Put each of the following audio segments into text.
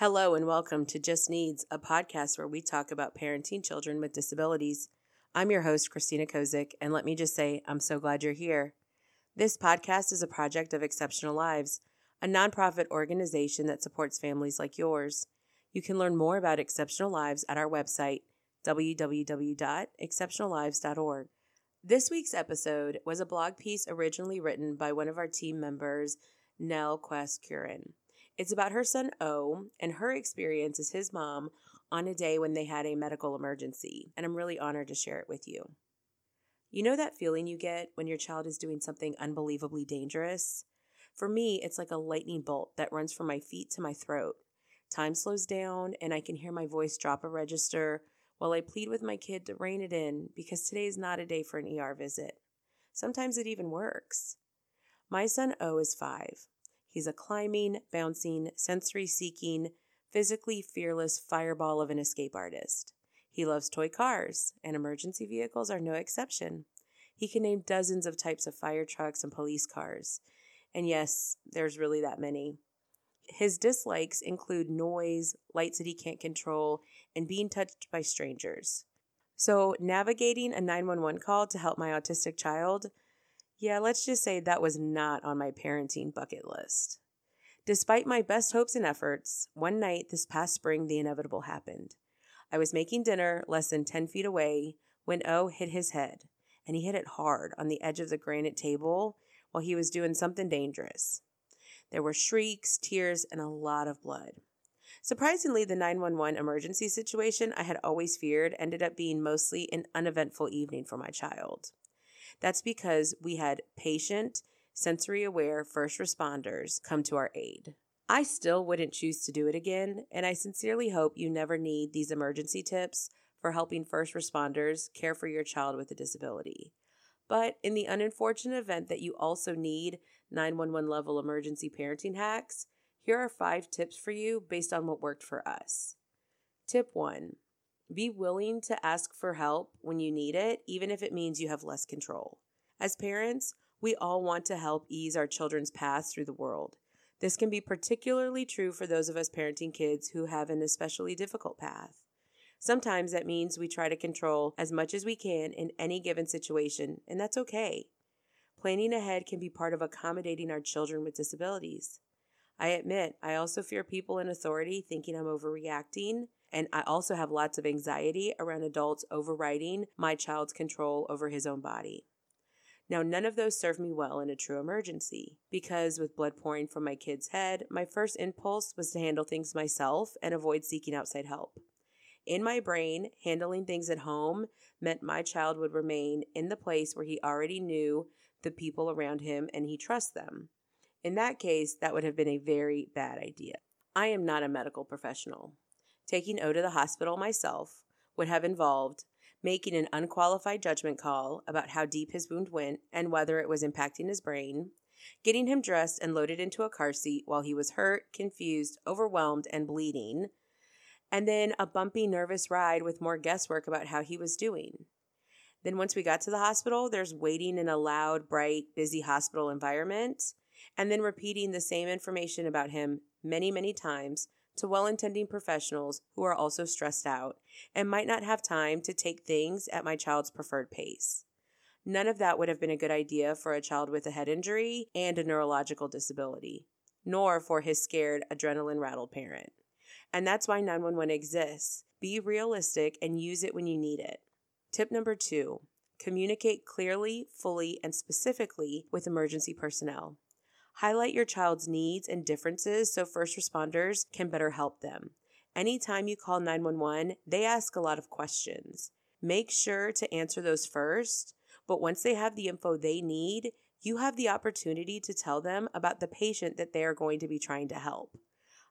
Hello and welcome to Just Needs, a podcast where we talk about parenting children with disabilities. I'm your host, Christina Kozik, and let me just say, I'm so glad you're here. This podcast is a project of Exceptional Lives, a nonprofit organization that supports families like yours. You can learn more about Exceptional Lives at our website, www.exceptionallives.org. This week's episode was a blog piece originally written by one of our team members, Nell Quest Curran. It's about her son O and her experience as his mom on a day when they had a medical emergency, and I'm really honored to share it with you. You know that feeling you get when your child is doing something unbelievably dangerous? For me, it's like a lightning bolt that runs from my feet to my throat. Time slows down, and I can hear my voice drop a register while I plead with my kid to rein it in because today is not a day for an ER visit. Sometimes it even works. My son O is five. He's a climbing, bouncing, sensory seeking, physically fearless fireball of an escape artist. He loves toy cars, and emergency vehicles are no exception. He can name dozens of types of fire trucks and police cars. And yes, there's really that many. His dislikes include noise, lights that he can't control, and being touched by strangers. So, navigating a 911 call to help my autistic child yeah, let's just say that was not on my parenting bucket list. Despite my best hopes and efforts, one night this past spring, the inevitable happened. I was making dinner less than 10 feet away when O hit his head, and he hit it hard on the edge of the granite table while he was doing something dangerous. There were shrieks, tears, and a lot of blood. Surprisingly, the 911 emergency situation I had always feared ended up being mostly an uneventful evening for my child. That's because we had patient, sensory aware first responders come to our aid. I still wouldn't choose to do it again, and I sincerely hope you never need these emergency tips for helping first responders care for your child with a disability. But in the unfortunate event that you also need 911 level emergency parenting hacks, here are five tips for you based on what worked for us. Tip one be willing to ask for help when you need it, even if it means you have less control. As parents, we all want to help ease our children's paths through the world. This can be particularly true for those of us parenting kids who have an especially difficult path. Sometimes that means we try to control as much as we can in any given situation, and that's okay. Planning ahead can be part of accommodating our children with disabilities. I admit, I also fear people in authority thinking I'm overreacting and I also have lots of anxiety around adults overriding my child's control over his own body. Now, none of those serve me well in a true emergency because with blood pouring from my kid's head, my first impulse was to handle things myself and avoid seeking outside help. In my brain, handling things at home meant my child would remain in the place where he already knew the people around him and he trusts them. In that case, that would have been a very bad idea. I am not a medical professional. Taking O to the hospital myself would have involved making an unqualified judgment call about how deep his wound went and whether it was impacting his brain, getting him dressed and loaded into a car seat while he was hurt, confused, overwhelmed, and bleeding, and then a bumpy, nervous ride with more guesswork about how he was doing. Then, once we got to the hospital, there's waiting in a loud, bright, busy hospital environment, and then repeating the same information about him many, many times to well intending professionals who are also stressed out and might not have time to take things at my child's preferred pace. None of that would have been a good idea for a child with a head injury and a neurological disability, nor for his scared, adrenaline rattled parent. And that's why 911 exists. Be realistic and use it when you need it. Tip number two communicate clearly, fully, and specifically with emergency personnel. Highlight your child's needs and differences so first responders can better help them. Anytime you call 911, they ask a lot of questions. Make sure to answer those first, but once they have the info they need, you have the opportunity to tell them about the patient that they are going to be trying to help.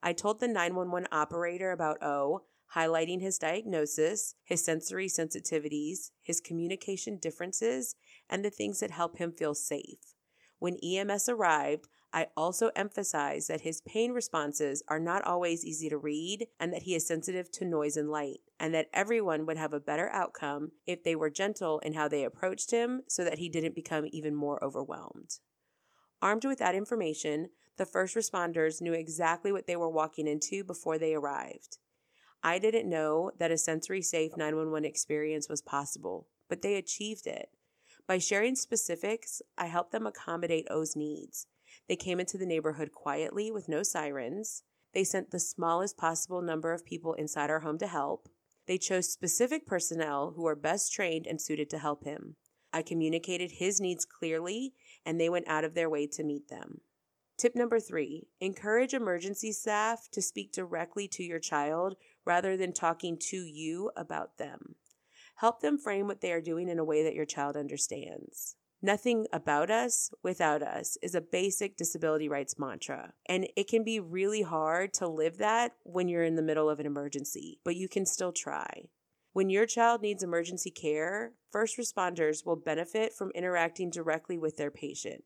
I told the 911 operator about O, highlighting his diagnosis, his sensory sensitivities, his communication differences, and the things that help him feel safe. When EMS arrived, I also emphasize that his pain responses are not always easy to read and that he is sensitive to noise and light, and that everyone would have a better outcome if they were gentle in how they approached him so that he didn't become even more overwhelmed. Armed with that information, The first responders knew exactly what they were walking into before they arrived. I didn't know that a sensory safe 911 experience was possible, but they achieved it. By sharing specifics, I helped them accommodate O's needs. They came into the neighborhood quietly with no sirens. They sent the smallest possible number of people inside our home to help. They chose specific personnel who are best trained and suited to help him. I communicated his needs clearly, and they went out of their way to meet them. Tip number three encourage emergency staff to speak directly to your child rather than talking to you about them. Help them frame what they are doing in a way that your child understands. Nothing about us without us is a basic disability rights mantra. And it can be really hard to live that when you're in the middle of an emergency, but you can still try. When your child needs emergency care, first responders will benefit from interacting directly with their patient.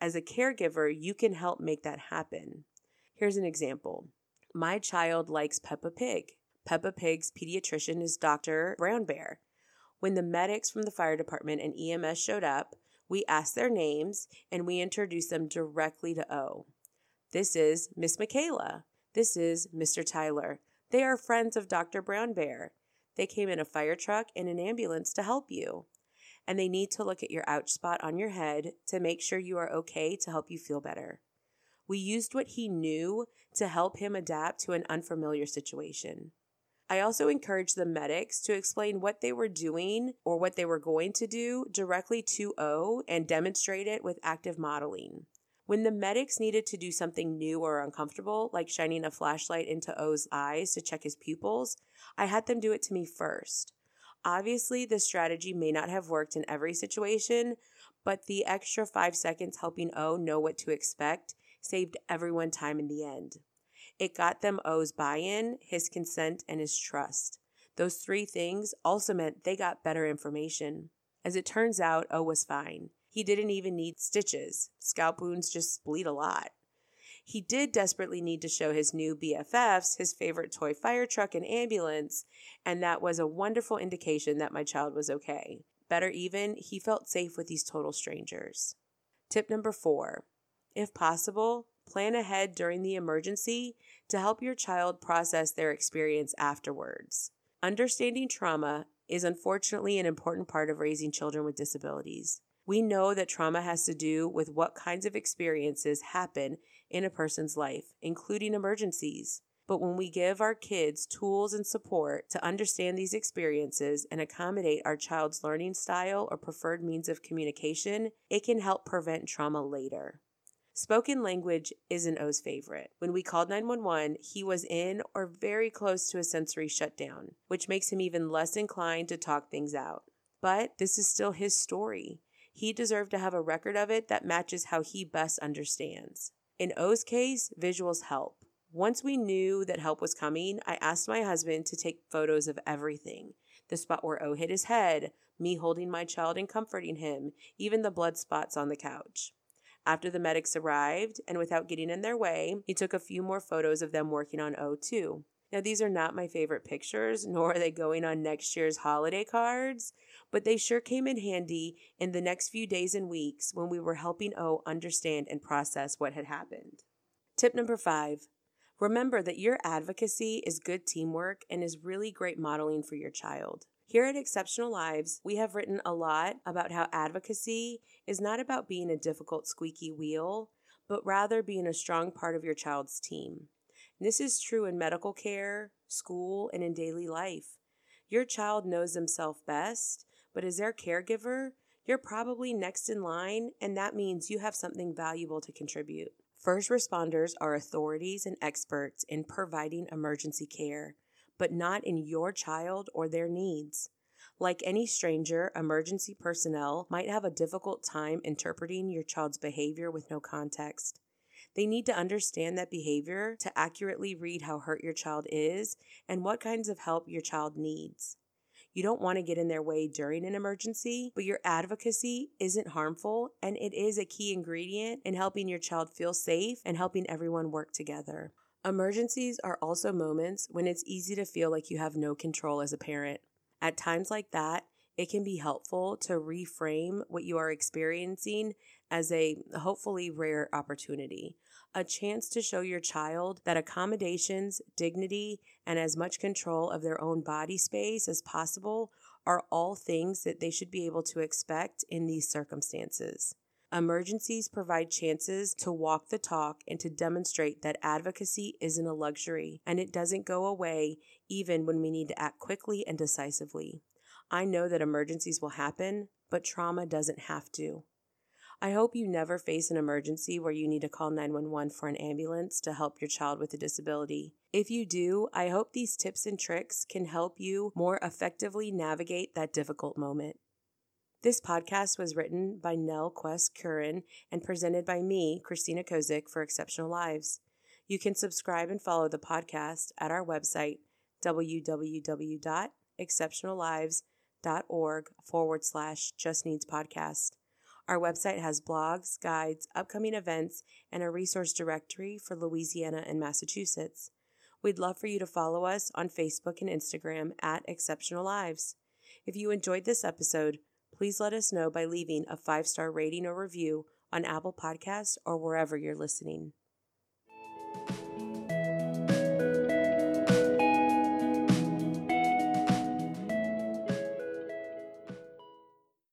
As a caregiver, you can help make that happen. Here's an example My child likes Peppa Pig. Peppa Pig's pediatrician is Dr. Brown Bear. When the medics from the fire department and EMS showed up, we ask their names and we introduce them directly to O. This is Miss Michaela. This is Mr. Tyler. They are friends of Dr. Brown Bear. They came in a fire truck and an ambulance to help you. And they need to look at your ouch spot on your head to make sure you are okay to help you feel better. We used what he knew to help him adapt to an unfamiliar situation. I also encouraged the medics to explain what they were doing or what they were going to do directly to O and demonstrate it with active modeling. When the medics needed to do something new or uncomfortable, like shining a flashlight into O's eyes to check his pupils, I had them do it to me first. Obviously, this strategy may not have worked in every situation, but the extra five seconds helping O know what to expect saved everyone time in the end. It got them O's buy in, his consent, and his trust. Those three things also meant they got better information. As it turns out, O was fine. He didn't even need stitches. Scalp wounds just bleed a lot. He did desperately need to show his new BFFs his favorite toy fire truck and ambulance, and that was a wonderful indication that my child was okay. Better even, he felt safe with these total strangers. Tip number four if possible, plan ahead during the emergency to help your child process their experience afterwards. Understanding trauma is unfortunately an important part of raising children with disabilities. We know that trauma has to do with what kinds of experiences happen in a person's life, including emergencies. But when we give our kids tools and support to understand these experiences and accommodate our child's learning style or preferred means of communication, it can help prevent trauma later. Spoken language isn't O's favorite. When we called 911, he was in or very close to a sensory shutdown, which makes him even less inclined to talk things out. But this is still his story. He deserved to have a record of it that matches how he best understands. In O's case, visuals help. Once we knew that help was coming, I asked my husband to take photos of everything the spot where O hit his head, me holding my child and comforting him, even the blood spots on the couch. After the medics arrived, and without getting in their way, he took a few more photos of them working on O too. Now, these are not my favorite pictures, nor are they going on next year's holiday cards, but they sure came in handy in the next few days and weeks when we were helping O understand and process what had happened. Tip number five remember that your advocacy is good teamwork and is really great modeling for your child. Here at Exceptional Lives, we have written a lot about how advocacy is not about being a difficult, squeaky wheel, but rather being a strong part of your child's team. This is true in medical care, school, and in daily life. Your child knows themselves best, but as their caregiver, you're probably next in line, and that means you have something valuable to contribute. First responders are authorities and experts in providing emergency care but not in your child or their needs. Like any stranger, emergency personnel might have a difficult time interpreting your child's behavior with no context. They need to understand that behavior to accurately read how hurt your child is and what kinds of help your child needs. You don't want to get in their way during an emergency, but your advocacy isn't harmful and it is a key ingredient in helping your child feel safe and helping everyone work together. Emergencies are also moments when it's easy to feel like you have no control as a parent. At times like that, it can be helpful to reframe what you are experiencing as a hopefully rare opportunity, a chance to show your child that accommodations, dignity, and as much control of their own body space as possible are all things that they should be able to expect in these circumstances. Emergencies provide chances to walk the talk and to demonstrate that advocacy isn't a luxury and it doesn't go away even when we need to act quickly and decisively. I know that emergencies will happen, but trauma doesn't have to. I hope you never face an emergency where you need to call 911 for an ambulance to help your child with a disability. If you do, I hope these tips and tricks can help you more effectively navigate that difficult moment. This podcast was written by Nell Quest Curran and presented by me, Christina Kozik, for Exceptional Lives. You can subscribe and follow the podcast at our website, www.exceptionallives.org forward slash just needs podcast. Our website has blogs, guides, upcoming events, and a resource directory for Louisiana and Massachusetts. We'd love for you to follow us on Facebook and Instagram at Exceptional Lives. If you enjoyed this episode, please let us know by leaving a five star rating or review on Apple Podcasts or wherever you're listening.